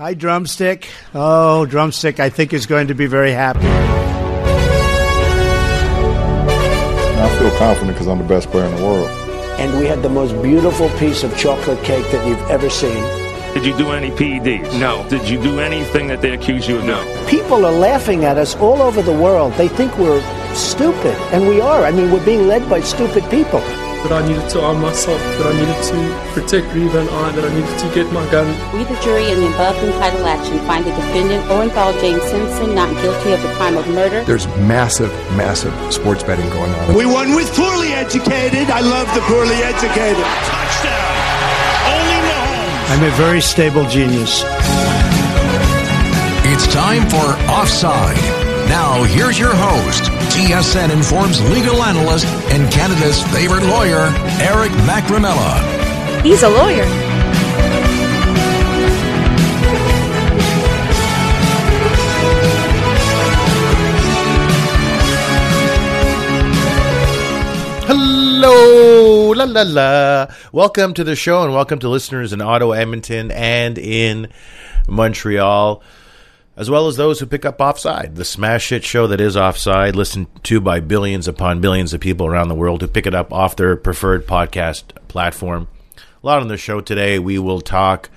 Hi, Drumstick. Oh, Drumstick, I think is going to be very happy. I feel confident because I'm the best player in the world. And we had the most beautiful piece of chocolate cake that you've ever seen. Did you do any PEDs? No. Did you do anything that they accuse you of No. doing? People are laughing at us all over the world. They think we're stupid, and we are. I mean, we're being led by stupid people. That I needed to arm myself, that I needed to protect Reeva and I, that I needed to get my gun. We, the jury, in the above entitled action, find the defendant Orenthal James Simpson not guilty of the crime of murder. There's massive, massive sports betting going on. We won with poorly educated. I love the poorly educated. Touchdown. Only Mahomes. I'm a very stable genius. It's time for Offside. Now, here's your host, TSN Informs legal analyst and Canada's favorite lawyer, Eric Macramalla. He's a lawyer. Hello, la la la. Welcome to the show and welcome to listeners in Ottawa, Edmonton, and in Montreal, as well as those who pick up Offside, the smash hit show that is Offside, listened to by billions upon billions of people around the world who pick it up off their preferred podcast platform. A lot on the show today. We will talk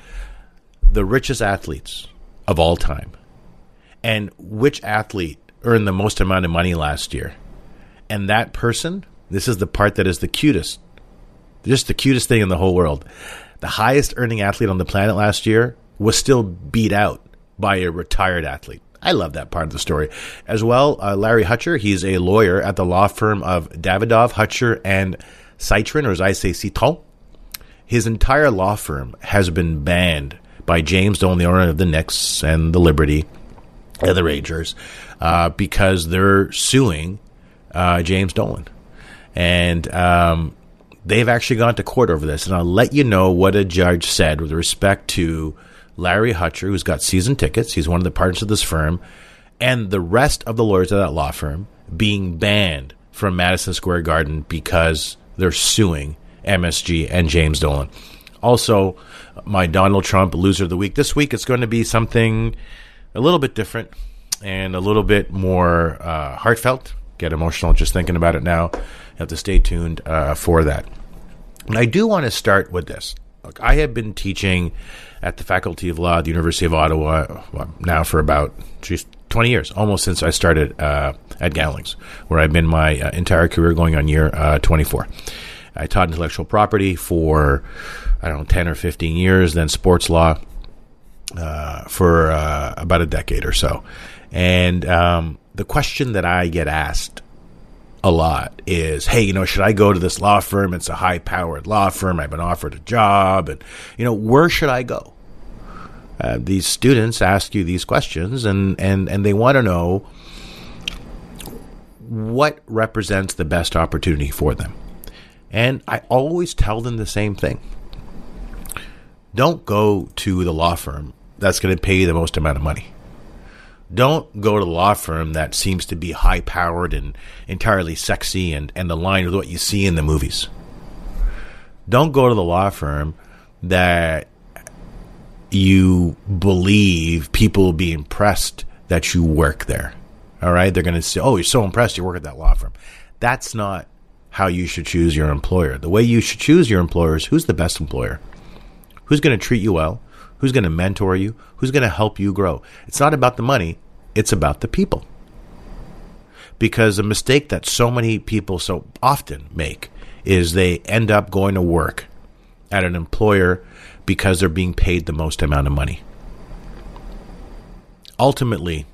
the richest athletes of all time and which athlete earned the most amount of money last year. And that person, this is the part that is the cutest, just the cutest thing in the whole world. The highest earning athlete on the planet last year was still beat out by a retired athlete. I love that part of the story. As well, uh, Larry Hutcher, he's a lawyer at the law firm of Davidoff, Hutcher, and Citron, or as I say, Citron. His entire law firm has been banned by James Dolan, the owner of the Knicks and the Liberty and the Rangers, uh, because they're suing uh, James Dolan. And um, they've actually gone to court over this. And I'll let you know what a judge said with respect to Larry Hutcher, who's got season tickets. He's one of the partners of this firm, and the rest of the lawyers of that law firm being banned from Madison Square Garden because they're suing MSG and James Dolan. Also, my Donald Trump loser of the week. This week it's going to be something a little bit different and a little bit more uh, heartfelt. Get emotional just thinking about it now. You have to stay tuned uh, for that. And I do want to start with this. Look, I have been teaching at the Faculty of Law at the University of Ottawa well, now for about geez, 20 years, almost since I started uh, at Gowlings, where I've been my uh, entire career going on year uh, 24. I taught intellectual property for, I don't know, 10 or 15 years, then sports law uh, for uh, about a decade or so. And um, the question that I get asked a lot is, hey, you know, should I go to this law firm? It's a high powered law firm. I've been offered a job. And, you know, where should I go? Uh, these students ask you these questions and, and, and they want to know what represents the best opportunity for them. And I always tell them the same thing. Don't go to the law firm that's going to pay you the most amount of money. Don't go to the law firm that seems to be high powered and entirely sexy and, and aligned with what you see in the movies. Don't go to the law firm that you believe people will be impressed that you work there. All right? They're going to say, oh, you're so impressed you work at that law firm. That's not how you should choose your employer. The way you should choose your employer is who's the best employer? Who's going to treat you well? Who's going to mentor you? Who's going to help you grow? It's not about the money, it's about the people. Because a mistake that so many people so often make is they end up going to work at an employer because they're being paid the most amount of money. Ultimately,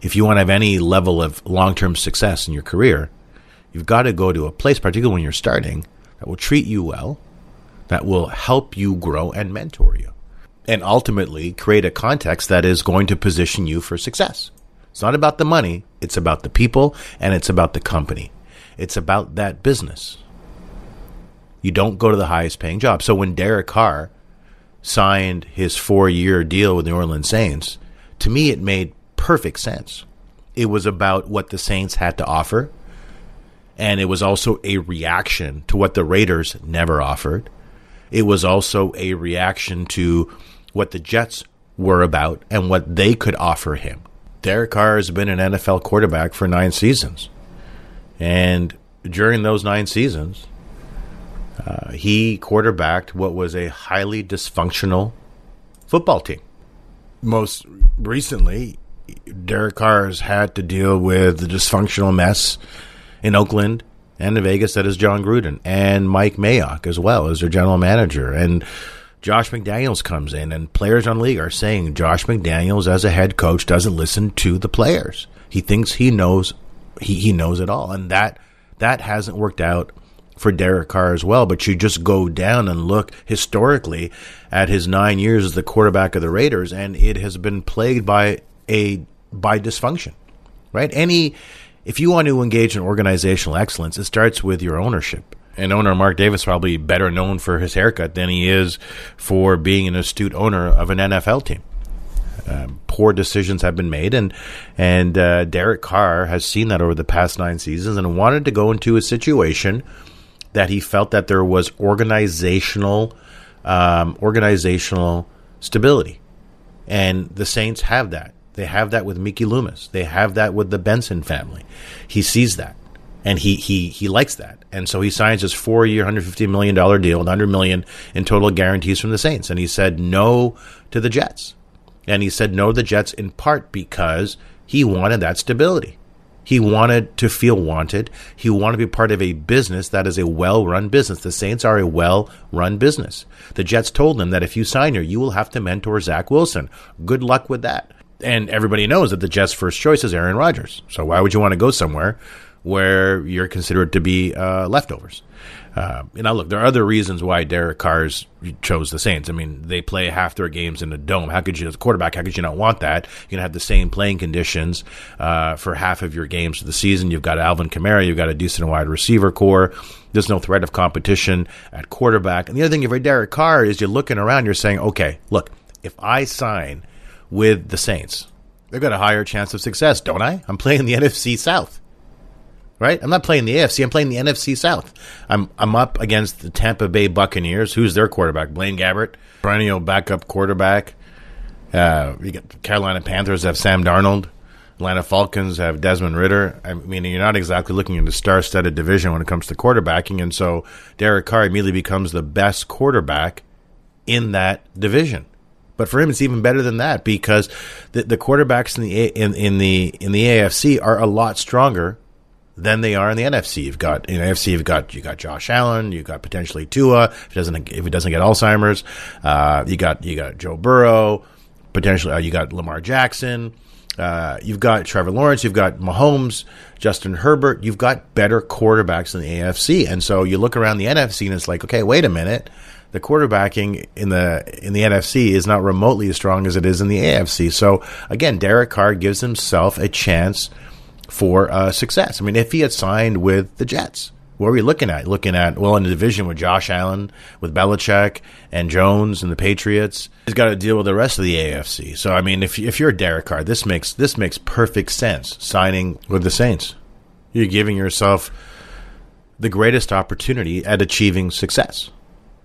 if you want to have any level of long term success in your career, you've got to go to a place, particularly when you're starting, that will treat you well, that will help you grow and mentor you, and ultimately create a context that is going to position you for success. It's not about the money, it's about the people and it's about the company. It's about that business. You don't go to the highest paying job. So when Derek Carr signed his four year deal with the New Orleans Saints, to me it made perfect sense. It was about what the Saints had to offer, and it was also a reaction to what the Raiders never offered. It was also a reaction to what the Jets were about and what they could offer him. Derek Carr has been an NFL quarterback for nine seasons. And during those nine seasons, uh, he quarterbacked what was a highly dysfunctional football team. Most recently, Derek Carr has had to deal with the dysfunctional mess in Oakland and in Vegas that is Jon Gruden and Mike Mayock as well as their general manager. And Josh McDaniels comes in, and players on league are saying Josh McDaniels, as a head coach, doesn't listen to the players. He thinks he knows he, he knows it all, and that that hasn't worked out for Derek Carr as well. But you just go down and look historically at his nine years as the quarterback of the Raiders, and it has been plagued by a by dysfunction. Right? Any if you want to engage in organizational excellence, it starts with your ownership and owner Mark Davis probably better known for his haircut than he is for being an astute owner of an NFL team. Um, poor decisions have been made, and and uh, Derek Carr has seen that over the past nine seasons, and wanted to go into a situation that he felt that there was organizational um, organizational stability, and the Saints have that. They have that with Mickey Loomis. They have that with the Benson family. He sees that and he he he likes that, and so he signs his four year, hundred fifty million dollar deal with hundred million in total guarantees from the Saints, and he said no to the Jets, and he said no to the Jets in part because he wanted that stability. He wanted to feel wanted. He wanted to be part of a business that is a well run business. The Saints are a well run business. The Jets told him that if you sign here, you will have to mentor Zach Wilson. Good luck with that. And everybody knows that the Jets' first choice is Aaron Rodgers. So why would you want to go somewhere where you're considered to be uh, leftovers. Uh, you know, look, there are other reasons why Derek Carr's chose the Saints. I mean, they play half their games in a dome. How could you, as a quarterback, how could you not want that? You're going to have the same playing conditions uh, for half of your games of the season. You've got Alvin Kamara, you've got a decent wide receiver corps. There's no threat of competition at quarterback. And the other thing for Derek Carr is you're looking around, you're saying, okay, look, if I sign with the Saints, they've got a higher chance of success, don't I? I'm playing the NFC South right? I'm not playing the AFC. I'm playing the NFC South. I'm I'm up against the Tampa Bay Buccaneers. Who's their quarterback? Blaine Gabbert, perennial backup quarterback. Uh, you got Carolina Panthers have Sam Darnold. Atlanta Falcons have Desmond Ridder. I mean, you're not exactly looking at a star-studded division when it comes to quarterbacking, and so Derek Carr immediately becomes the best quarterback in that division. But for him, it's even better than that because the, the quarterbacks in the in, in the in the AFC are a lot stronger than they are in the NFC. You've got in the NFC, you've got you got Josh Allen, you got potentially Tua if he doesn't if he doesn't get Alzheimer's. Uh, you got you got Joe Burrow, potentially uh, you got Lamar Jackson. Uh, you've got Trevor Lawrence, you've got Mahomes, Justin Herbert. You've got better quarterbacks in the AFC, and so you look around the NFC and it's like, okay, wait a minute. The quarterbacking in the in the NFC is not remotely as strong as it is in the AFC. So again, Derek Carr gives himself a chance for uh, success. I mean, if he had signed with the Jets, what are we looking at? Looking at, well, in the division with Josh Allen, with Belichick and Jones and the Patriots, he's got to deal with the rest of the AFC. So, I mean, if, if you're Derek Carr, this makes, this makes perfect sense signing with the Saints. You're giving yourself the greatest opportunity at achieving success.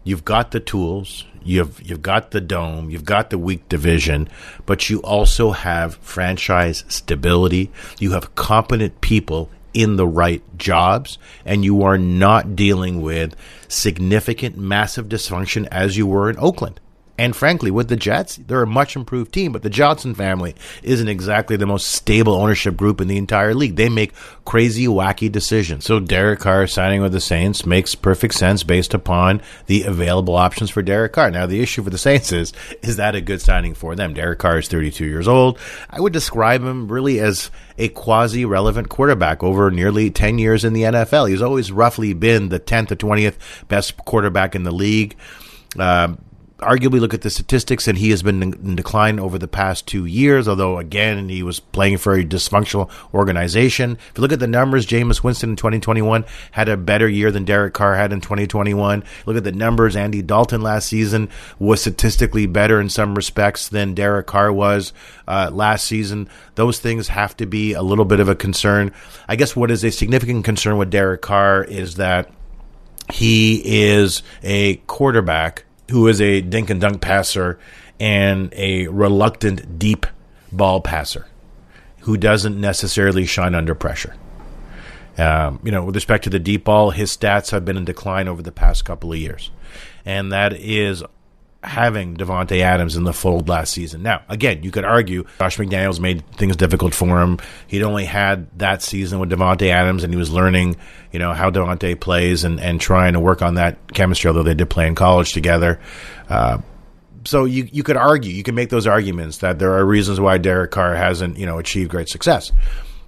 You've got the tools, You've you've got the dome, you've got the weak division, but you also have franchise stability. You have competent people in the right jobs, and you are not dealing with significant, massive dysfunction as you were in Oakland. And frankly, with the Jets, they're a much improved team, but the Johnson family isn't exactly the most stable ownership group in the entire league. They make crazy, wacky decisions. So Derek Carr signing with the Saints makes perfect sense based upon the available options for Derek Carr. Now, the issue for the Saints is, is that a good signing for them? Derek Carr is 32 years old. I would describe him really as a quasi relevant quarterback over nearly 10 years in the NFL. He's always roughly been the 10th or 20th best quarterback in the league. Uh, arguably look at the statistics, and he has been in decline over the past two years. Although again, he was playing for a dysfunctional organization. If you look at the numbers, Jameis Winston in 2021 had a better year than Derek Carr had in 2021. Look at the numbers. Andy Dalton last season was statistically better in some respects than Derek Carr was uh, last season. Those things have to be a little bit of a concern. I guess what is a significant concern with Derek Carr is that he is a quarterback who is a dink and dunk passer and a reluctant deep ball passer who doesn't necessarily shine under pressure. Um, you know, with respect to the deep ball, his stats have been in decline over the past couple of years. And that is having Davante Adams in the fold last season. Now, again, you could argue Josh McDaniels made things difficult for him. He'd only had that season with Davante Adams, and he was learning, you know, how Davante plays and, and trying to work on that chemistry. Although they did play in college together, uh, so you you could argue, you can make those arguments that there are reasons why Derek Carr hasn't, you know, achieved great success.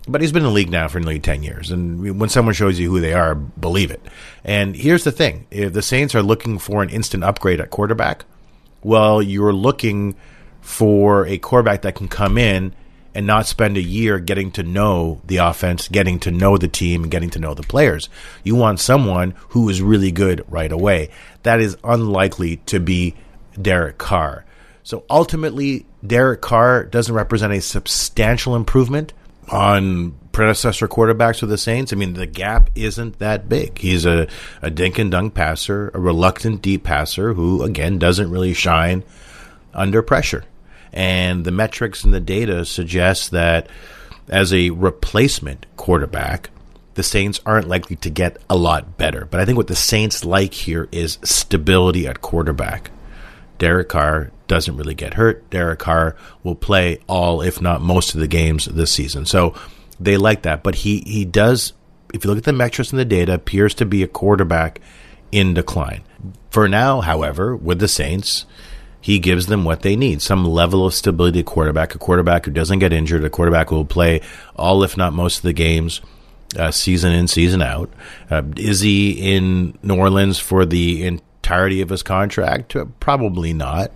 But he's been in the league now for nearly 10 years. And when someone shows you who they are, believe it. And here's the thing if the Saints are looking for an instant upgrade at quarterback, well, you're looking for a quarterback that can come in and not spend a year getting to know the offense, getting to know the team, and getting to know the players. You want someone who is really good right away. That is unlikely to be Derek Carr. So ultimately, Derek Carr doesn't represent a substantial improvement on predecessor quarterbacks for the Saints. I mean, the gap isn't that big. He's a, a dink and dunk passer, a reluctant deep passer who, again, doesn't really shine under pressure. And the metrics and the data suggest that as a replacement quarterback, the Saints aren't likely to get a lot better. But I think what the Saints like here is stability at quarterback. Derek Carr doesn't really get hurt. Derek Carr will play all, if not most, of the games this season. So they like that. But he, he does, if you look at the metrics and the data, appears to be a quarterback in decline. For now, however, with the Saints, he gives them what they need some level of stability quarterback, a quarterback who doesn't get injured, a quarterback who will play all, if not most, of the games. Uh, season in, season out. Uh, is he in New Orleans for the entirety of his contract? Probably not.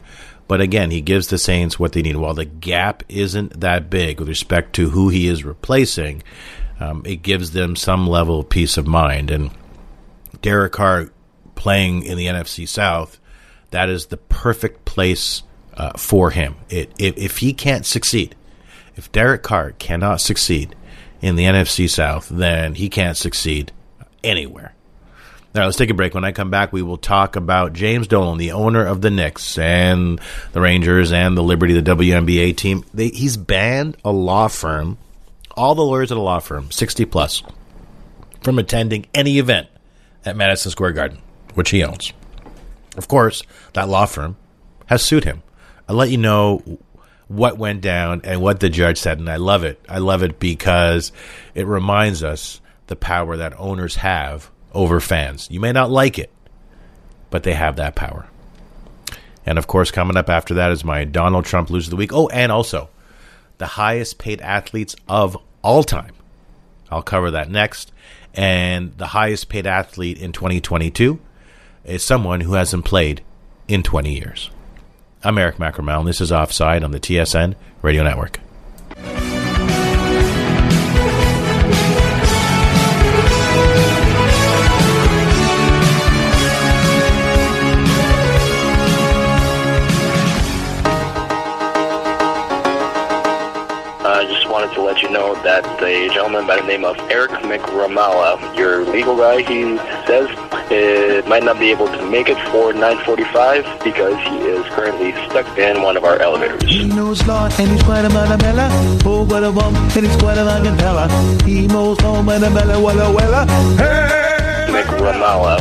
But again, he gives the Saints what they need. While the gap isn't that big with respect to who he is replacing, um, it gives them some level of peace of mind. And Derek Carr playing in the NFC South, that is the perfect place uh, for him. It, if, if he can't succeed, if Derek Carr cannot succeed in the NFC South, then he can't succeed anywhere. Now let's take a break. When I come back, we will talk about James Dolan, the owner of the Knicks and the Rangers and the Liberty, the WNBA team. They, he's banned a law firm, all the lawyers at a law firm, 60 plus, from attending any event at Madison Square Garden, which he owns. Of course, that law firm has sued him. I'll let you know what went down and what the judge said, and I love it. I love it because it reminds us the power that owners have over fans. You may not like it, but they have that power. And of course, coming up after that is my Donald Trump Loser of the Week. Oh, and also the highest paid athletes of all time. I'll cover that next. And the highest paid athlete in 2022 is someone who hasn't played in 20 years. I'm Eric Macramel, and this is Offside on the TSN Radio Network. Let you know that a gentleman by the name of Eric Macramalla, your legal guy, he says it might not be able to make it for 945 because he is currently stuck in one of our elevators. He knows Lord and he's quite a Bella. Oh, what a bum, and he's quite a Magandella. He knows home and a Bella, Wella, Wella. Hey! Macramalla.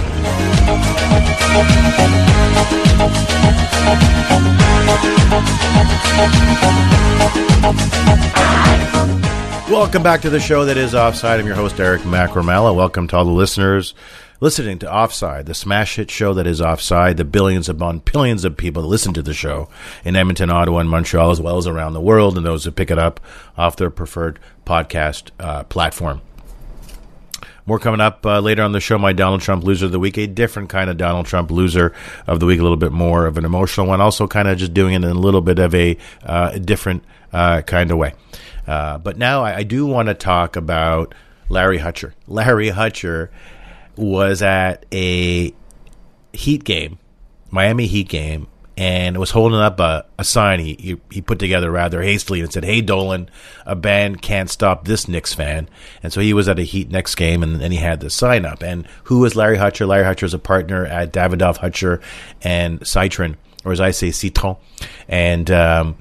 Welcome back to the show that is Offside. I'm your host, Eric Macramalla. Welcome to all the listeners listening to Offside, the smash hit show that is Offside, the billions upon billions of people that listen to the show in Edmonton, Ottawa, and Montreal, as well as around the world, and those who pick it up off their preferred podcast uh, platform. More coming up uh, later on the show. My Donald Trump loser of the week, a different kind of Donald Trump loser of the week, a little bit more of an emotional one. Also, kind of just doing it in a little bit of a uh, different uh, kind of way. Uh, but now I, I do want to talk about Larry Hutcher. Larry Hutcher was at a Heat game, Miami Heat game, and was holding up a, a sign he, he, he put together rather hastily and said, "Hey Dolan, a band can't stop this Knicks fan." And so he was at a Heat Knicks game, and then he had the sign up. And who was Larry Hutcher? Larry Hutcher is a partner at Davidoff Hutcher and Citron or as I say, Citron. And um,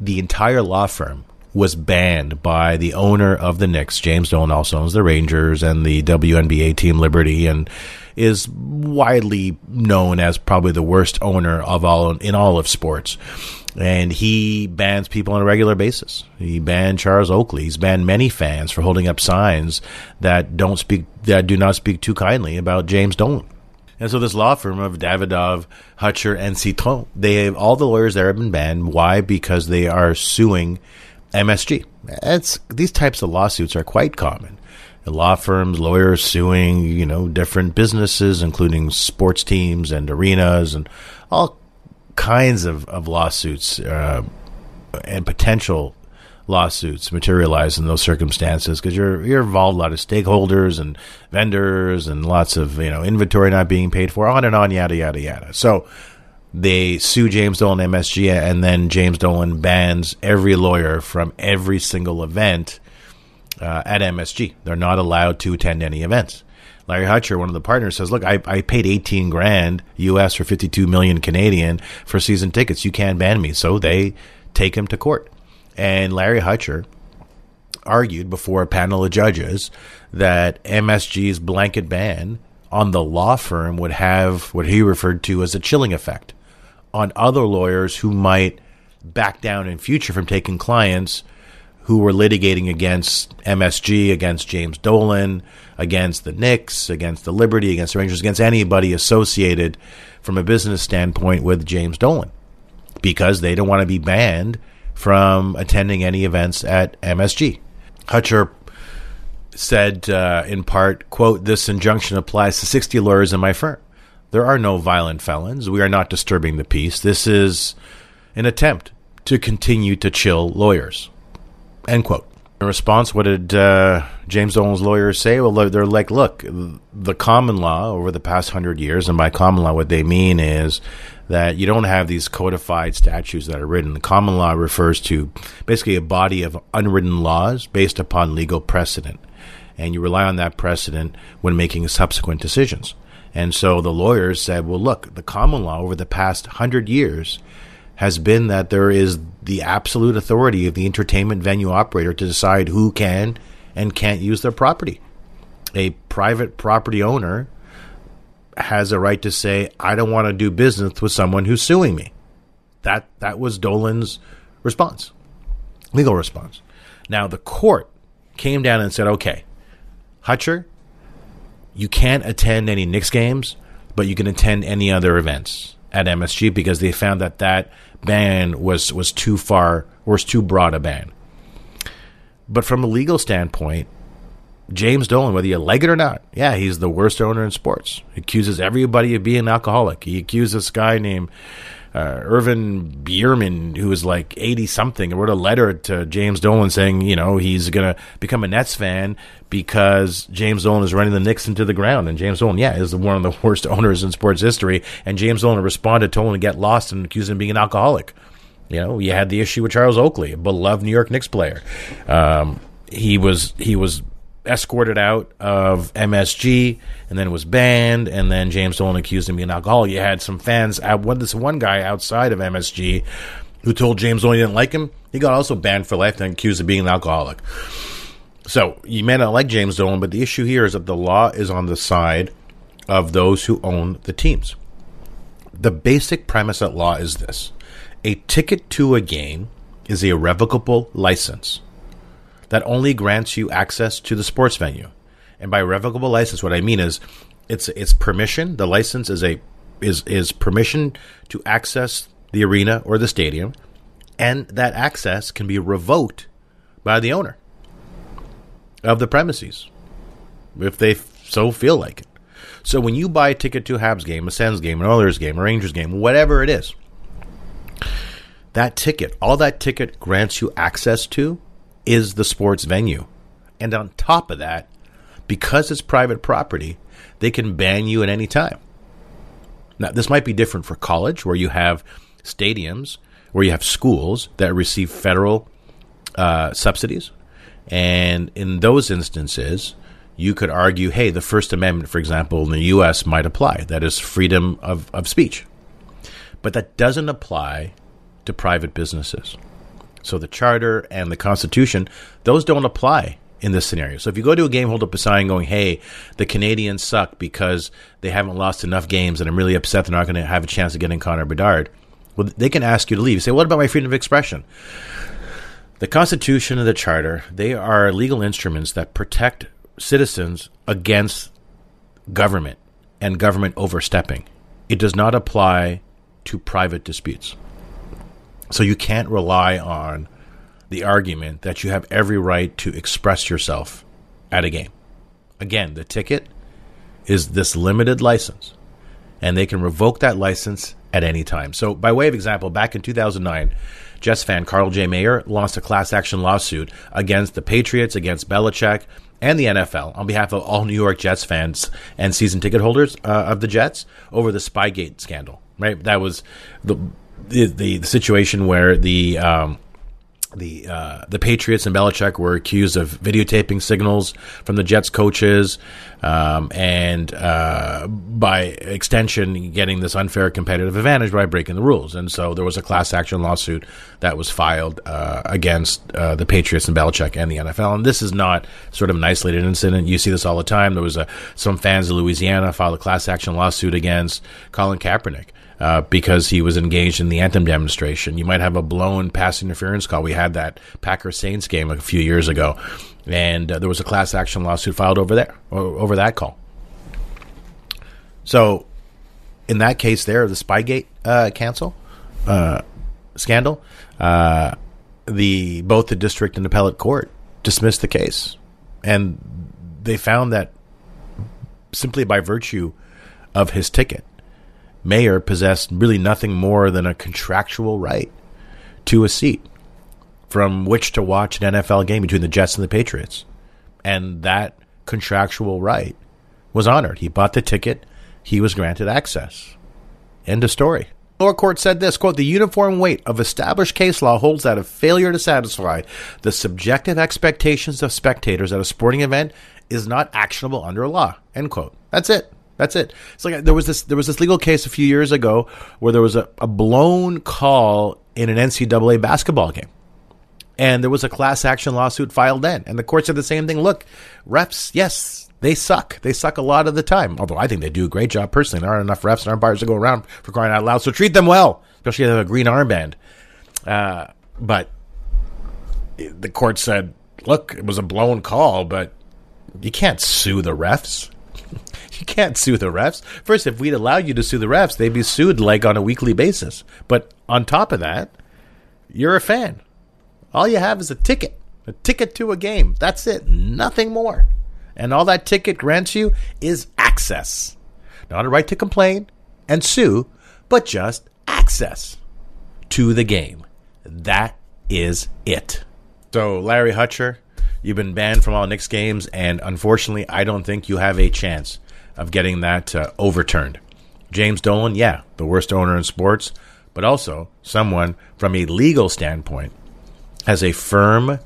the entire law firm was banned by the owner of the Knicks. James Dolan also owns the Rangers and the WNBA team Liberty, and is widely known as probably the worst owner of all in all of sports. And he bans people on a regular basis. He banned Charles Oakley. He's banned many fans for holding up signs that don't speak that do not speak too kindly about James Dolan. And so this law firm of Davidoff, Hutcher, and Citron, they have all the lawyers there have been banned. Why? Because they are suing MSG. It's these types of lawsuits are quite common. Law firms, lawyers suing, you know, different businesses, including sports teams and arenas, and all kinds of, of lawsuits uh, and potential lawsuits materialize in those circumstances because you're you're involved a lot of stakeholders and vendors and lots of you know inventory not being paid for on and on yada yada yada. So they sue James Dolan MSG and then James Dolan bans every lawyer from every single event uh, at MSG. They're not allowed to attend any events. Larry Hutcher, one of the partners, says, "Look, I, I paid 18 grand US for 52 million Canadian for season tickets. You can't ban me." So they take him to court. And Larry Hutcher argued before a panel of judges that MSG's blanket ban on the law firm would have what he referred to as a chilling effect on other lawyers who might back down in future from taking clients who were litigating against MSG, against James Dolan, against the Knicks, against the Liberty, against the Rangers, against anybody associated from a business standpoint with James Dolan because they don't want to be banned from attending any events at MSG. Hutcher said uh, in part, quote, this injunction applies to 60 lawyers in my firm. There are no violent felons. We are not disturbing the peace. This is an attempt to continue to chill lawyers. End quote. In response, what did uh, James Dolan's lawyers say? Well, they're like, look, the common law over the past hundred years, and by common law, what they mean is that you don't have these codified statutes that are written. The common law refers to basically a body of unwritten laws based upon legal precedent, and you rely on that precedent when making subsequent decisions. And so the lawyers said, well, look, the common law over the past hundred years has been that there is the absolute authority of the entertainment venue operator to decide who can and can't use their property. A private property owner has a right to say, I don't want to do business with someone who's suing me. That that was Dolan's response. Legal response. Now the court came down and said, okay, Hutcher, you can't attend any Knicks games, but you can attend any other events at MSG because they found that that ban was was too far was too broad a ban. But from a legal standpoint, James Dolan, whether you like it or not, yeah, he's the worst owner in sports. He accuses everybody of being an alcoholic. He accused this guy named uh, Irvin Bierman, who was like 80 something, wrote a letter to James Dolan saying, you know, he's going to become a Nets fan because James Dolan is running the Knicks into the ground. And James Dolan, yeah, is one of the worst owners in sports history. And James Dolan responded, told him to get lost and accused him of being an alcoholic. You know, you had the issue with Charles Oakley, a beloved New York Knicks player. Um, he was he was escorted out of MSG and then was banned. And then James Dolan accused him of being an alcoholic. You had some fans. At one, this one guy outside of MSG who told James Dolan he didn't like him. He got also banned for life and accused of being an alcoholic. So you may not like James Dolan, but the issue here is that the law is on the side of those who own the teams. The basic premise at law is this a ticket to a game is a irrevocable license that only grants you access to the sports venue. And by revocable license, what I mean is it's it's permission. The license is a is is permission to access the arena or the stadium, and that access can be revoked by the owner of the premises if they so feel like it. So when you buy a ticket to a Habs game, a Sens game, an Oilers game, a Rangers game, whatever it is, that ticket, all that ticket grants you access to is the sports venue. And on top of that, because it's private property, they can ban you at any time. Now, this might be different for college, where you have stadiums, where you have schools that receive federal uh, subsidies. And in those instances, you could argue, hey, the First Amendment, for example, in the U.S. might apply. That is freedom of, of speech. but that doesn't apply to private businesses. So the charter and the constitution, those don't apply in this scenario. So if you go to a game, hold up a sign going, "Hey, the Canadiens suck because they haven't lost enough games, and I'm really upset they're not going to have a chance of getting Connor Bedard." Well, they can ask you to leave. You say, "What about my freedom of expression?" The Constitution and the Charter, they are legal instruments that protect citizens against government and government overstepping. It does not apply to private disputes. So you can't rely on the argument that you have every right to express yourself at a game. Again, the ticket is this limited license, and they can revoke that license at any time. So, by way of example, back in 2009, Jets fan Carl J. Mayer launched a class action lawsuit against the Patriots, against Belichick, and the NFL on behalf of all New York Jets fans and season ticket holders uh, of the Jets over the Spygate scandal. Right, that was the the, the situation where the um, the uh, the Patriots and Belichick were accused of videotaping signals from the Jets coaches, um, and uh, by extension, getting this unfair competitive advantage by breaking the rules. And so there was a class action lawsuit that was filed uh, against uh, the Patriots and Belichick and the NFL. And this is not sort of an isolated incident. You see this all the time. There was a, some fans in Louisiana filed a class action lawsuit against Colin Kaepernick uh, because he was engaged in the anthem demonstration. You might have a blown pass interference call. We had that Packer Saints game a few years ago, and uh, there was a class action lawsuit filed over there over that call. So, in that case, there the Spygate uh, cancel uh, scandal, uh, the both the district and appellate court dismissed the case, and they found that simply by virtue of his ticket Mayer possessed really nothing more than a contractual right to a seat from which to watch an NFL game between the Jets and the Patriots. And that contractual right was honored. He bought the ticket, he was granted access. End of story. Lower court said this quote, the uniform weight of established case law holds that a failure to satisfy the subjective expectations of spectators at a sporting event is not actionable under law. End quote. That's it. That's it. It's like there was this there was this legal case a few years ago where there was a, a blown call in an NCAA basketball game. And there was a class action lawsuit filed then. And the court said the same thing. Look, refs, yes, they suck. They suck a lot of the time. Although I think they do a great job personally. There aren't enough refs and umpires to go around for crying out loud. So treat them well, especially if they have a green armband. Uh, but the court said, look, it was a blown call, but you can't sue the refs. You can't sue the refs. First, if we'd allow you to sue the refs, they'd be sued like on a weekly basis. But on top of that, you're a fan. All you have is a ticket, a ticket to a game. That's it, nothing more. And all that ticket grants you is access. Not a right to complain and sue, but just access to the game. That is it. So, Larry Hutcher, You've been banned from all Knicks games, and unfortunately, I don't think you have a chance of getting that uh, overturned. James Dolan, yeah, the worst owner in sports, but also someone from a legal standpoint has a firm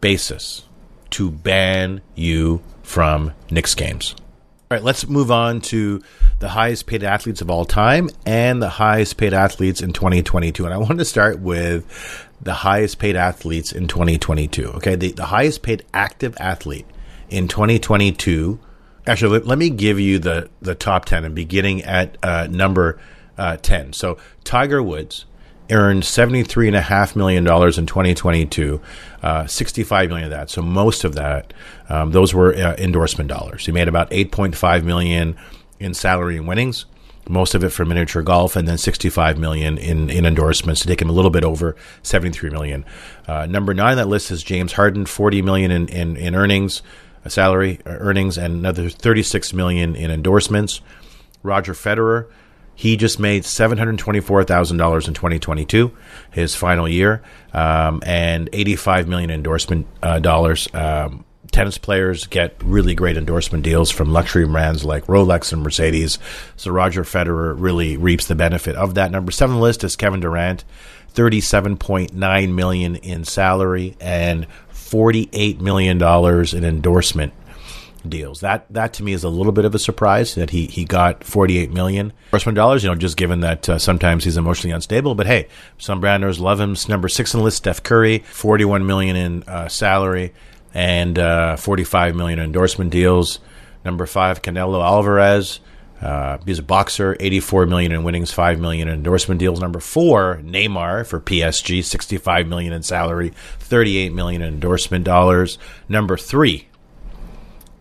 basis to ban you from Knicks games. All right, let's move on to the highest paid athletes of all time and the highest paid athletes in 2022. And I want to start with the highest paid athletes in 2022. Okay, the, the highest paid active athlete in 2022. Actually, let, let me give you the, the top 10 and beginning at uh, number uh, 10. So, Tiger Woods earned $73.5 million in 2022, uh, 65 million of that. So, most of that, um, those were uh, endorsement dollars. He made about 8.5 million in salary and winnings most of it for miniature golf, and then 65 million in, in endorsements to take him a little bit over 73 million. Uh, number nine on that list is James Harden, 40 million in, in, in earnings, salary uh, earnings, and another 36 million in endorsements. Roger Federer, he just made $724,000 in 2022, his final year, um, and 85 million endorsement uh, dollars. Um, tennis players get really great endorsement deals from luxury brands like Rolex and Mercedes. So Roger Federer really reaps the benefit of that. Number seven list is Kevin Durant, thirty-seven point nine million in salary and forty-eight million dollars in endorsement deals. That that to me is a little bit of a surprise that he he got 48 million endorsement dollars. You know, just given that uh, sometimes he's emotionally unstable. But hey, some branders love him. Number six on the list, Steph Curry, 41 million in uh, salary and uh, 45 million endorsement deals. Number five, Canelo Alvarez. Uh, he's a boxer, 84 million in winnings, 5 million in endorsement deals. Number four, Neymar for PSG, 65 million in salary, 38 million in endorsement dollars. Number three,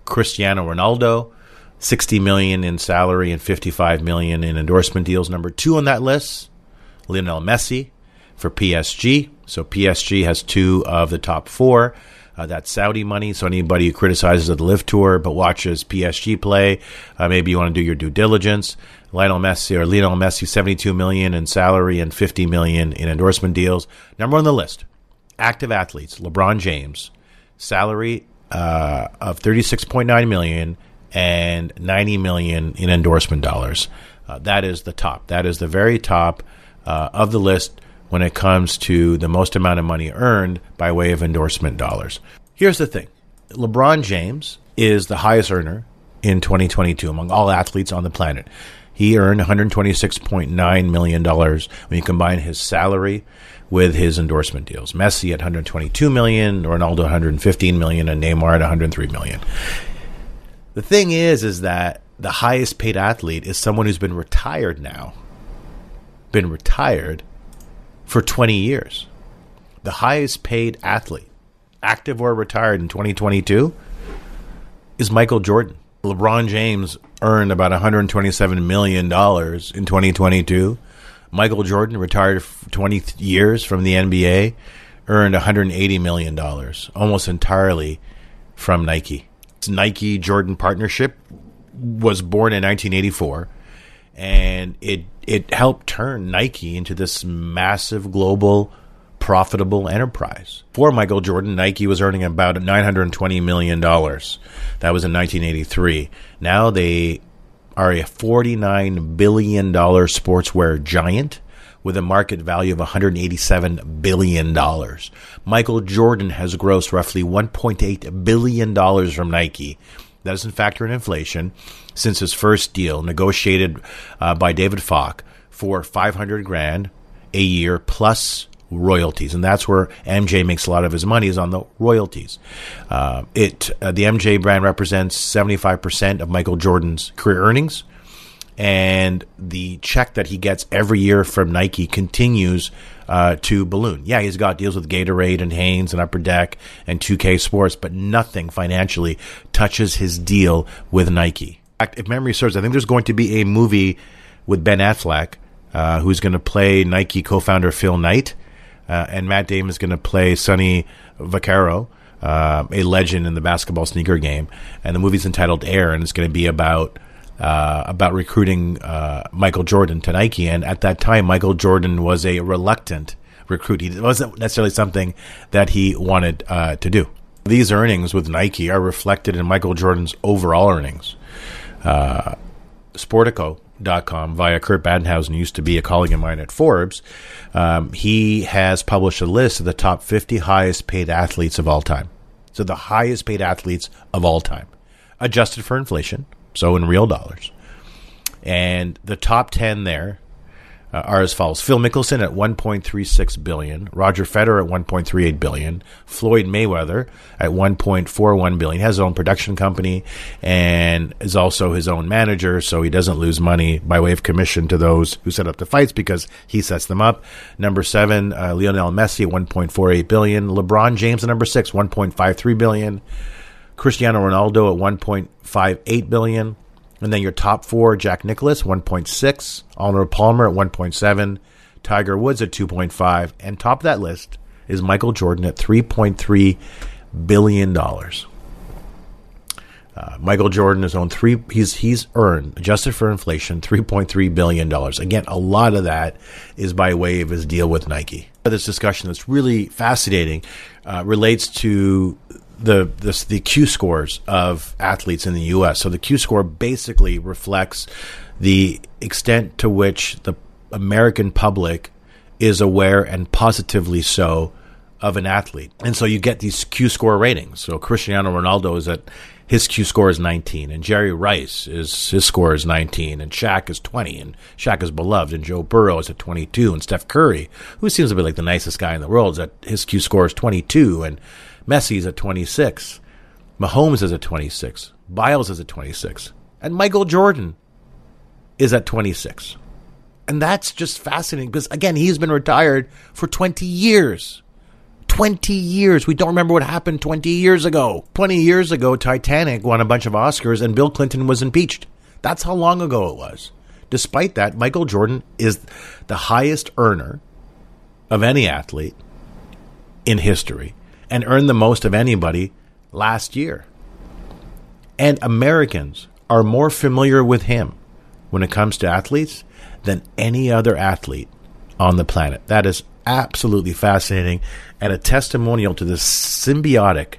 Cristiano Ronaldo, 60 million in salary and 55 million in endorsement deals. Number two on that list, Lionel Messi for PSG. So PSG has two of the top four. Uh, that's Saudi money. So anybody who criticizes the LIV Tour but watches PSG play, uh, maybe you want to do your due diligence. Lionel Messi or Lionel Messi, 72 million in salary and 50 million in endorsement deals. Number on the list, active athletes, LeBron James, salary uh, of 36.9 million and 90 million in endorsement dollars. Uh, that is the top. That is the very top uh, of the list when it comes to the most amount of money earned by way of endorsement dollars. Here's the thing LeBron James is the highest earner in 2022 among all athletes on the planet. He earned $126.9 million when you combine his salary with his endorsement deals. Messi at 122 million, Ronaldo 115 million, and Neymar at 103 million. The thing is, is that the highest paid athlete is someone who's been retired now, been retired for 20 years. The highest paid athlete, active or retired in 2022, is Michael Jordan. LeBron James earned about $127 million in 2022. Michael Jordan, retired 20 years from the NBA, earned $180 million, almost entirely from Nike. Nike Jordan partnership was born in 1984 and it it helped turn Nike into this massive global profitable enterprise. For Michael Jordan, Nike was earning about 920 million dollars. That was in 1983. Now they are a 49 billion dollar sportswear giant with a market value of 187 billion dollars. Michael Jordan has grossed roughly 1.8 billion dollars from Nike. That doesn't factor in inflation. Since his first deal negotiated uh, by David Falk for 500 grand a year plus royalties, and that's where MJ makes a lot of his money is on the royalties. Uh, it uh, the MJ brand represents 75% of Michael Jordan's career earnings, and the check that he gets every year from Nike continues uh, to balloon. Yeah, he's got deals with Gatorade and Hanes and Upper Deck and 2K Sports, but nothing financially touches his deal with Nike. If memory serves, I think there's going to be a movie with Ben Affleck, uh, who's going to play Nike co-founder Phil Knight, uh, and Matt Damon is going to play Sonny Vaccaro, uh, a legend in the basketball sneaker game. And the movie's entitled Air, and it's going to be about uh, about recruiting uh, Michael Jordan to Nike. And at that time, Michael Jordan was a reluctant recruit. He wasn't necessarily something that he wanted uh, to do. These earnings with Nike are reflected in Michael Jordan's overall earnings. Uh, Sportico.com via Kurt Badenhausen used to be a colleague of mine at Forbes. Um, he has published a list of the top 50 highest paid athletes of all time. So the highest paid athletes of all time, adjusted for inflation, so in real dollars. And the top 10 there uh, are as follows Phil Mickelson at 1.36 billion, Roger Federer at 1.38 billion, Floyd Mayweather at 1.41 billion. He has his own production company and is also his own manager, so he doesn't lose money by way of commission to those who set up the fights because he sets them up. Number seven, uh, Lionel Messi at 1.48 billion, LeBron James at number six, 1.53 billion. Cristiano Ronaldo at 1.58 billion, and then your top four: Jack Nicklaus 1.6, Arnold Palmer at 1.7, Tiger Woods at 2.5, and top of that list is Michael Jordan at 3.3 billion dollars. Uh, Michael Jordan has owned three. He's he's earned adjusted for inflation three point three billion dollars. Again, a lot of that is by way of his deal with Nike. This discussion that's really fascinating uh, relates to the the Q scores of athletes in the U.S. So the Q score basically reflects the extent to which the American public is aware and positively so of an athlete. And so you get these Q score ratings. So Cristiano Ronaldo is at his Q score is 19, and Jerry Rice is his score is 19, and Shaq is 20, and Shaq is beloved, and Joe Burrow is at 22, and Steph Curry, who seems to be like the nicest guy in the world, is at his Q score is 22, and Messi's at 26, Mahomes is at 26, Biles is at 26, and Michael Jordan is at 26. And that's just fascinating because, again, he's been retired for 20 years. 20 years. We don't remember what happened 20 years ago. 20 years ago, Titanic won a bunch of Oscars and Bill Clinton was impeached. That's how long ago it was. Despite that, Michael Jordan is the highest earner of any athlete in history and earned the most of anybody last year. And Americans are more familiar with him when it comes to athletes than any other athlete on the planet. That is absolutely fascinating and a testimonial to the symbiotic,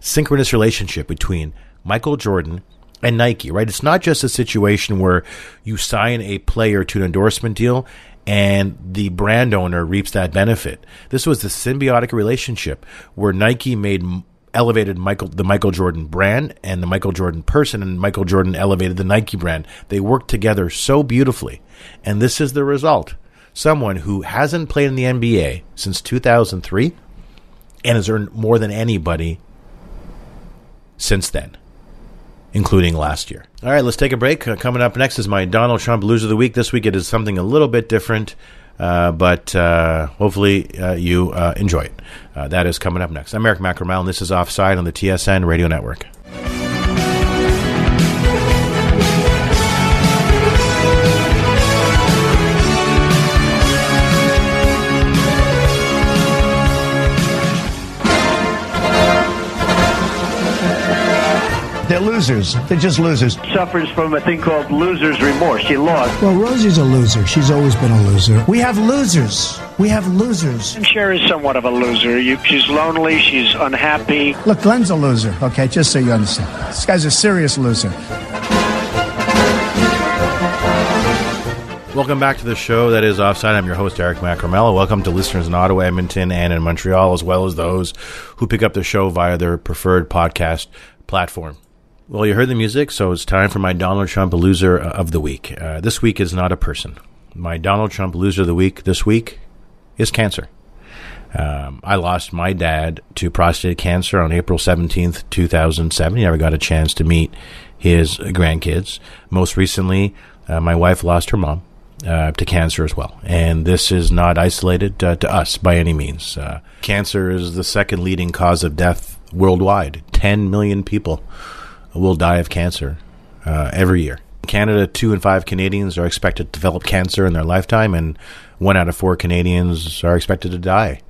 synchronous relationship between Michael Jordan and Nike, right? It's not just a situation where you sign a player to an endorsement deal and the brand owner reaps that benefit. This was the symbiotic relationship where Nike made elevated Michael the Michael Jordan brand and the Michael Jordan person and Michael Jordan elevated the Nike brand. They worked together so beautifully. And this is the result. Someone who hasn't played in the NBA since 2003 and has earned more than anybody since then, including last year. All right, let's take a break. Uh, coming up next is my Donald Trump Loser of the Week. This week it is something a little bit different. Uh, but uh, hopefully uh, you uh, enjoy it. That is coming up next. I'm Eric Macramalla, and this is Offside on the TSN Radio Network. They're losers. They're just losers. Suffers from a thing called loser's remorse. She lost. Well, Rosie's a loser. She's always been a loser. We have losers. We have losers. And Cher is somewhat of a loser. You, she's lonely. She's unhappy. Look, Glenn's a loser, okay? Just so you understand. This guy's a serious loser. Welcome back to the show that is Offside. I'm your host, Eric Macramalla. Welcome to listeners in Ottawa, Edmonton, and in Montreal, as well as those who pick up the show via their preferred podcast platform. Well, you heard the music, so it's time for my Donald Trump loser of the week. Uh, this week is not a person. My Donald Trump loser of the week this week is cancer. Um, I lost my dad to prostate cancer on April 17th, 2007. He never got a chance to meet his grandkids. Most recently, uh, my wife lost her mom uh, to cancer as well. And this is not isolated uh, to us by any means. Uh, cancer is the second leading cause of death worldwide. 10 million people will die of cancer uh, every year. In Canada, two in five Canadians are expected to develop cancer in their lifetime, and one out of four Canadians are expected to die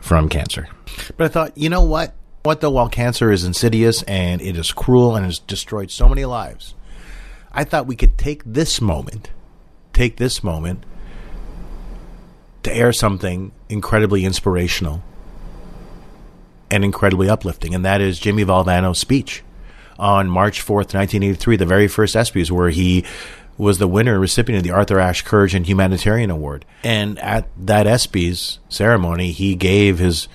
from cancer. But I thought, you know what? What though, while cancer is insidious and it is cruel and has destroyed so many lives, I thought we could take this moment, take this moment to air something incredibly inspirational and incredibly uplifting, and that is Jimmy Valvano's speech on March 4th, 1983, the very first ESPYs, where he was the winner and recipient of the Arthur Ashe Courage and Humanitarian Award. And at that ESPYs ceremony, he gave his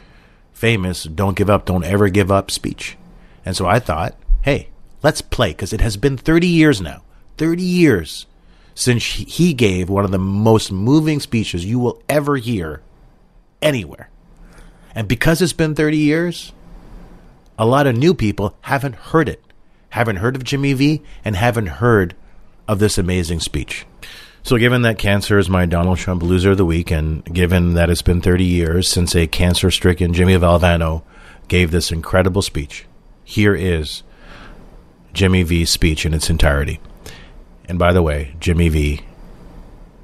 famous Don't Give Up, Don't Ever Give Up speech. And so I thought, hey, let's play, because it has been 30 years now. 30 years since he gave one of the most moving speeches you will ever hear anywhere. And because it's been 30 years, a lot of new people haven't heard it haven't heard of Jimmy V, and haven't heard of this amazing speech. So, given that cancer is my Donald Trump loser of the week, and given that it's been 30 years since a cancer stricken Jimmy Valvano gave this incredible speech, here is Jimmy V's speech in its entirety. And by the way, Jimmy V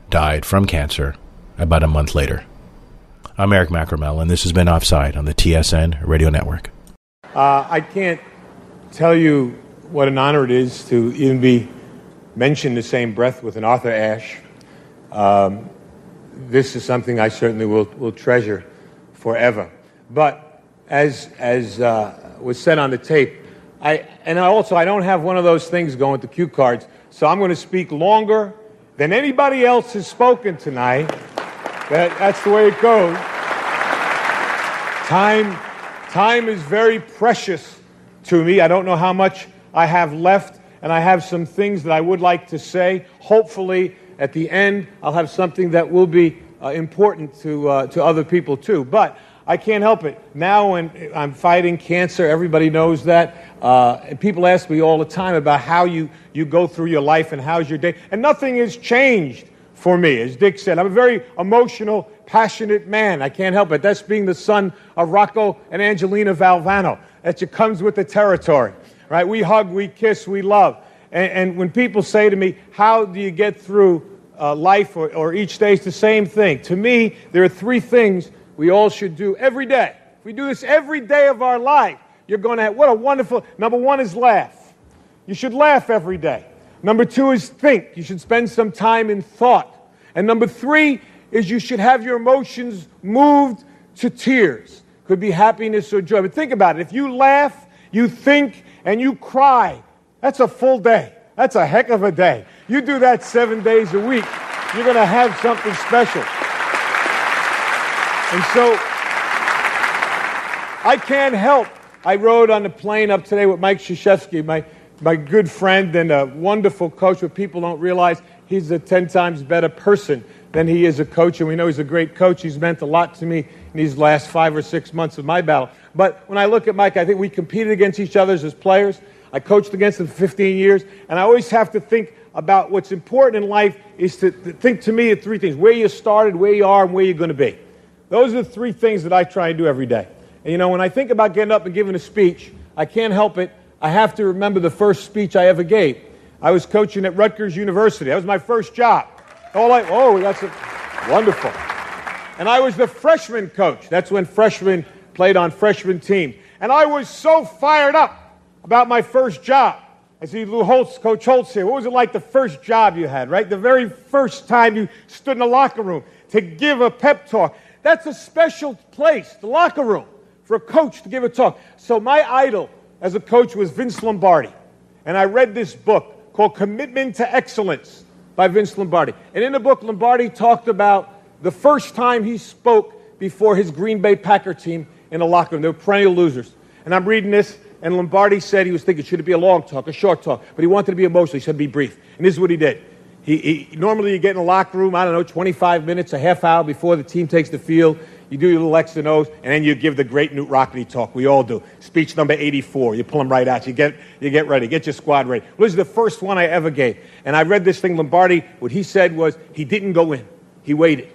died from cancer about a month later. I'm Eric Macramalla, and this has been Offside on the TSN Radio Network. Uh, I can't tell you what an honor it is to even be mentioned the same breath with an Arthur Ashe. Um, this is something I certainly will, will treasure forever. But as, as uh, was said on the tape, I, and also I don't have one of those things going to cue cards, so I'm going to speak longer than anybody else has spoken tonight. That, that's the way it goes. Time, time is very precious to me. I don't know how much I have left, and I have some things that I would like to say. Hopefully, at the end, I'll have something that will be uh, important to, uh, to other people too. But I can't help it. Now, when I'm fighting cancer, everybody knows that. Uh, people ask me all the time about how you, you go through your life and how's your day. And nothing has changed for me. As Dick said, I'm a very emotional, passionate man. I can't help it. That's being the son of Rocco and Angelina Valvano. That just comes with the territory, right? We hug, we kiss, we love. And, and when people say to me, How do you get through uh, life or, or each day? It's the same thing. To me, there are three things we all should do every day. If we do this every day of our life, you're going to have, what a wonderful, number one is laugh. You should laugh every day. Number two is think. You should spend some time in thought. And number three is you should have your emotions moved to tears. Could be happiness or joy. But think about it. If you laugh, you think, and you cry, that's a full day. That's a heck of a day. You do that seven days a week, you're going to have something special. And so I can't help. I rode on the plane up today with Mike Krzyzewski, my, my good friend and a wonderful coach, but people don't realize he's a 10 times better person than he is a coach, and we know he's a great coach. He's meant a lot to me in these last five or six months of my battle. But when I look at Mike, I think we competed against each other as players. I coached against him for 15 years, and I always have to think about what's important in life is to, think to me of three things where you started, where you are, and where you're going to be. Those are the three things that I try and do every day. And you know, when I think about getting up and giving a speech, I can't help it. I have to remember the first speech I ever gave. I was coaching at Rutgers University. That was my first job. All like, oh, that's a, wonderful. And I was the freshman coach. That's when freshmen played on freshman teams. And I was so fired up about my first job. I see Lou Holtz, Coach Holtz here. What was it like the first job you had, right? The very first time you stood in the locker room to give a pep talk. That's a special place, the locker room, for a coach to give a talk. So my idol as a coach was Vince Lombardi. And I read this book called Commitment to Excellence by Vince Lombardi. And in the book, Lombardi talked about the first time he spoke before his Green Bay Packer team in the locker room. They were perennial losers. And I'm reading this, and Lombardi said he was thinking, should it be a long talk, a short talk? But he wanted to be emotional. He said, be brief. And this is what he did. He, he, normally, you get in the locker room, I don't know, 25 minutes, a half hour before the team takes the field. You do your little X and O's, and then you give the great Knute Rockne talk. We all do. Speech number 84. You pull them right out. You get, you get ready. Get your squad ready. Well, this is the first one I ever gave. And I read this thing, Lombardi. What he said was he didn't go in. He waited.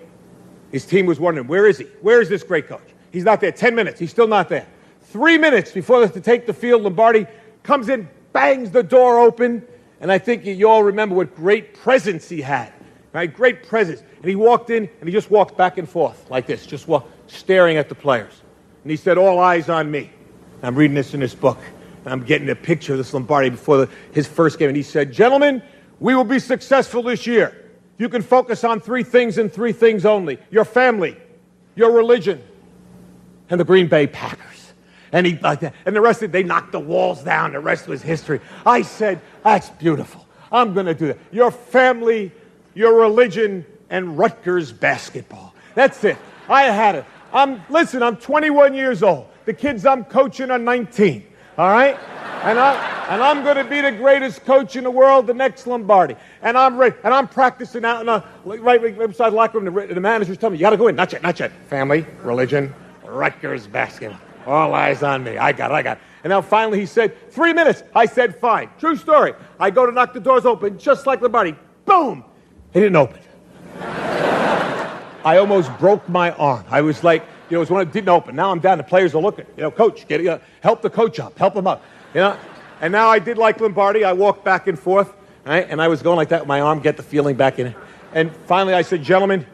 His team was wondering, where is he? Where is this great coach? He's not there. 10 minutes. He's still not there. Three minutes before to take the field, Lombardi comes in, bangs the door open, and I think you all remember what great presence he had. Right? Great presence. And he walked in and he just walked back and forth like this, just walk, staring at the players. And he said, All eyes on me. And I'm reading this in this book. And I'm getting a picture of this Lombardi before the, his first game. And he said, Gentlemen, we will be successful this year. You can focus on three things and three things only your family, your religion, and the Green Bay Packers. And he like that. And the rest of it, they knocked the walls down. The rest was history. I said, That's beautiful. I'm going to do that. Your family, your religion, and Rutgers basketball. That's it. I had it. I'm listen, I'm 21 years old. The kids I'm coaching are 19. All right? And I and I'm going to be the greatest coach in the world, the next Lombardi. And I'm ready. And I'm practicing out in the right, right beside the locker room. The, the manager's telling me, "You got to go in. Not yet. Not yet. Family, religion, Rutgers basketball. All eyes on me. I got it. I got it." And now finally he said, three minutes. I said, fine. True story. I go to knock the doors open, just like Lombardi. Boom! It didn't open. I almost broke my arm. I was like, you know, it was when it didn't open. Now I'm down. The players are looking. You know, coach, get uh, help the coach up, help him up. You know, and now I did like Lombardi. I walked back and forth, right? and I was going like that with my arm, get the feeling back in. And finally, I said, gentlemen,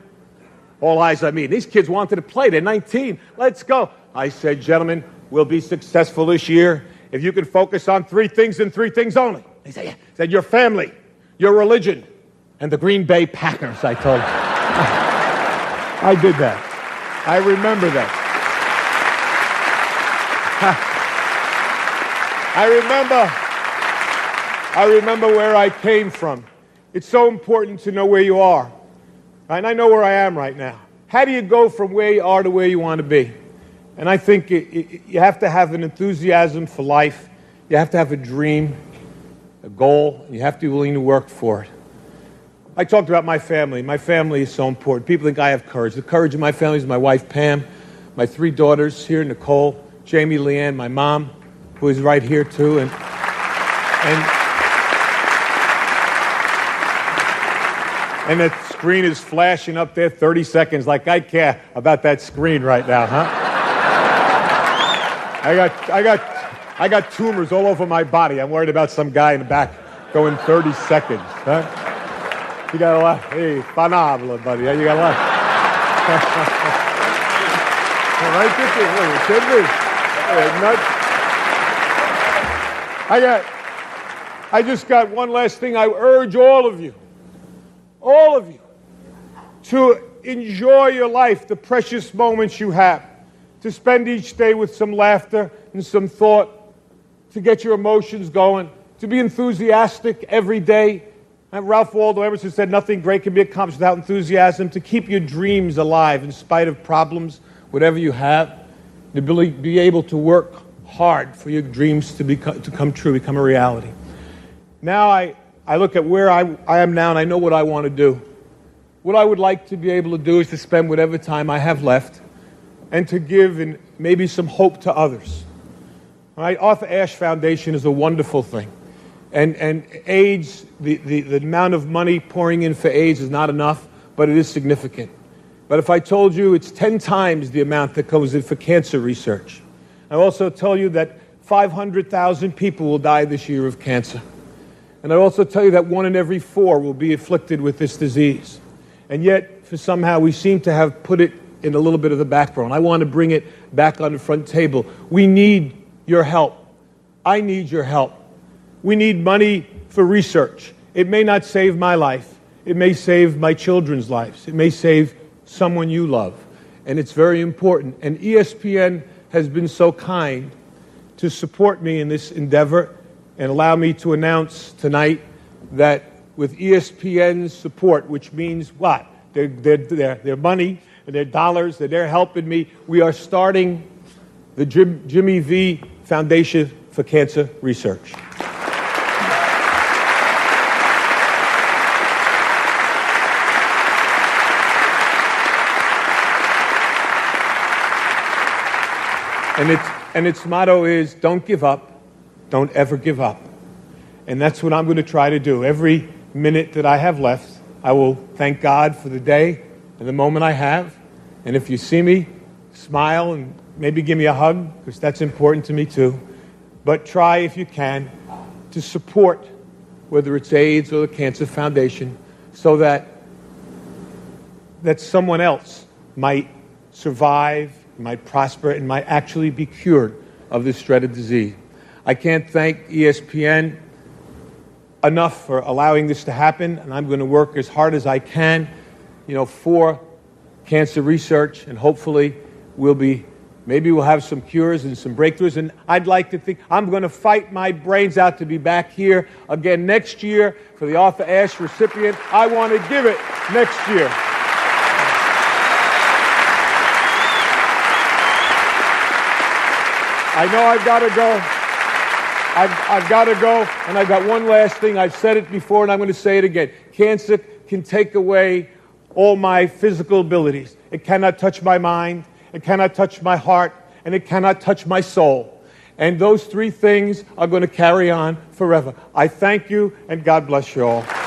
all eyes on me. And these kids wanted to play. They're 19. Let's go. I said, gentlemen, we'll be successful this year if you can focus on three things and three things only. They said, yeah. said your family, your religion, and the Green Bay Packers. I told. I did that. I remember that. I remember. I remember where I came from. It's so important to know where you are. And I know where I am right now. How do you go from where you are to where you want to be? And I think it, it, you have to have an enthusiasm for life. You have to have a dream, a goal, and you have to be willing to work for it. I talked about my family. My family is so important. People think I have courage. The courage of my family is my wife, Pam, my three daughters here, Nicole, Jamie, Leanne, my mom, who is right here too, and, and, and that screen is flashing up there 30 seconds like I care about that screen right now, huh? I got, I got, I got tumors all over my body. I'm worried about some guy in the back going 30 seconds. Huh? You got a lot. Hey, phenomenal, buddy. You got a lot. right there. Look, it should be. Hey, nuts. I got. I just got one last thing. I urge all of you, all of you, to enjoy your life, the precious moments you have to spend each day with some laughter and some thought, to get your emotions going, to be enthusiastic every day. Ralph Waldo Emerson said, Nothing great can be accomplished without enthusiasm, to keep your dreams alive in spite of problems, whatever you have, to be able to work hard for your dreams to, become, to come true, become a reality. Now I, I look at where I, I am now and I know what I want to do. What I would like to be able to do is to spend whatever time I have left and to give and maybe some hope to others. All right, Arthur Ashe Foundation is a wonderful thing. And, and AIDS, the, the, the amount of money pouring in for AIDS is not enough, but it is significant. But if I told you it's 10 times the amount that comes in for cancer research, I also tell you that 500,000 people will die this year of cancer. And I also tell you that one in every four will be afflicted with this disease. And yet, for somehow, we seem to have put it in a little bit of the background. I want to bring it back on the front table. We need your help. I need your help. We need money for research. It may not save my life, it may save my children's lives, it may save someone you love. And it's very important. And ESPN has been so kind to support me in this endeavor and allow me to announce tonight that with ESPN's support, which means what? Their, their, their, their money and their dollars that they're helping me. We are starting the Jim, Jimmy V Foundation for Cancer Research. And its, and its motto is don't give up, don't ever give up. And that's what I'm going to try to do. Every minute that I have left, I will thank God for the day and the moment I have. And if you see me, smile and maybe give me a hug, because that's important to me too. But try, if you can, to support whether it's AIDS or the Cancer Foundation so that, that someone else might survive, might prosper, and might actually be cured of this dreaded disease. I can't thank ESPN enough for allowing this to happen, and I'm going to work as hard as I can, you know, for cancer research, and hopefully we'll be maybe we'll have some cures and some breakthroughs. And I'd like to think I'm going to fight my brains out to be back here again next year for the Arthur Ashe recipient. I want to give it next year. I know I've got to go. I've, I've got to go. And I've got one last thing. I've said it before and I'm going to say it again. Cancer can take away all my physical abilities. It cannot touch my mind, it cannot touch my heart, and it cannot touch my soul. And those three things are going to carry on forever. I thank you, and God bless you all.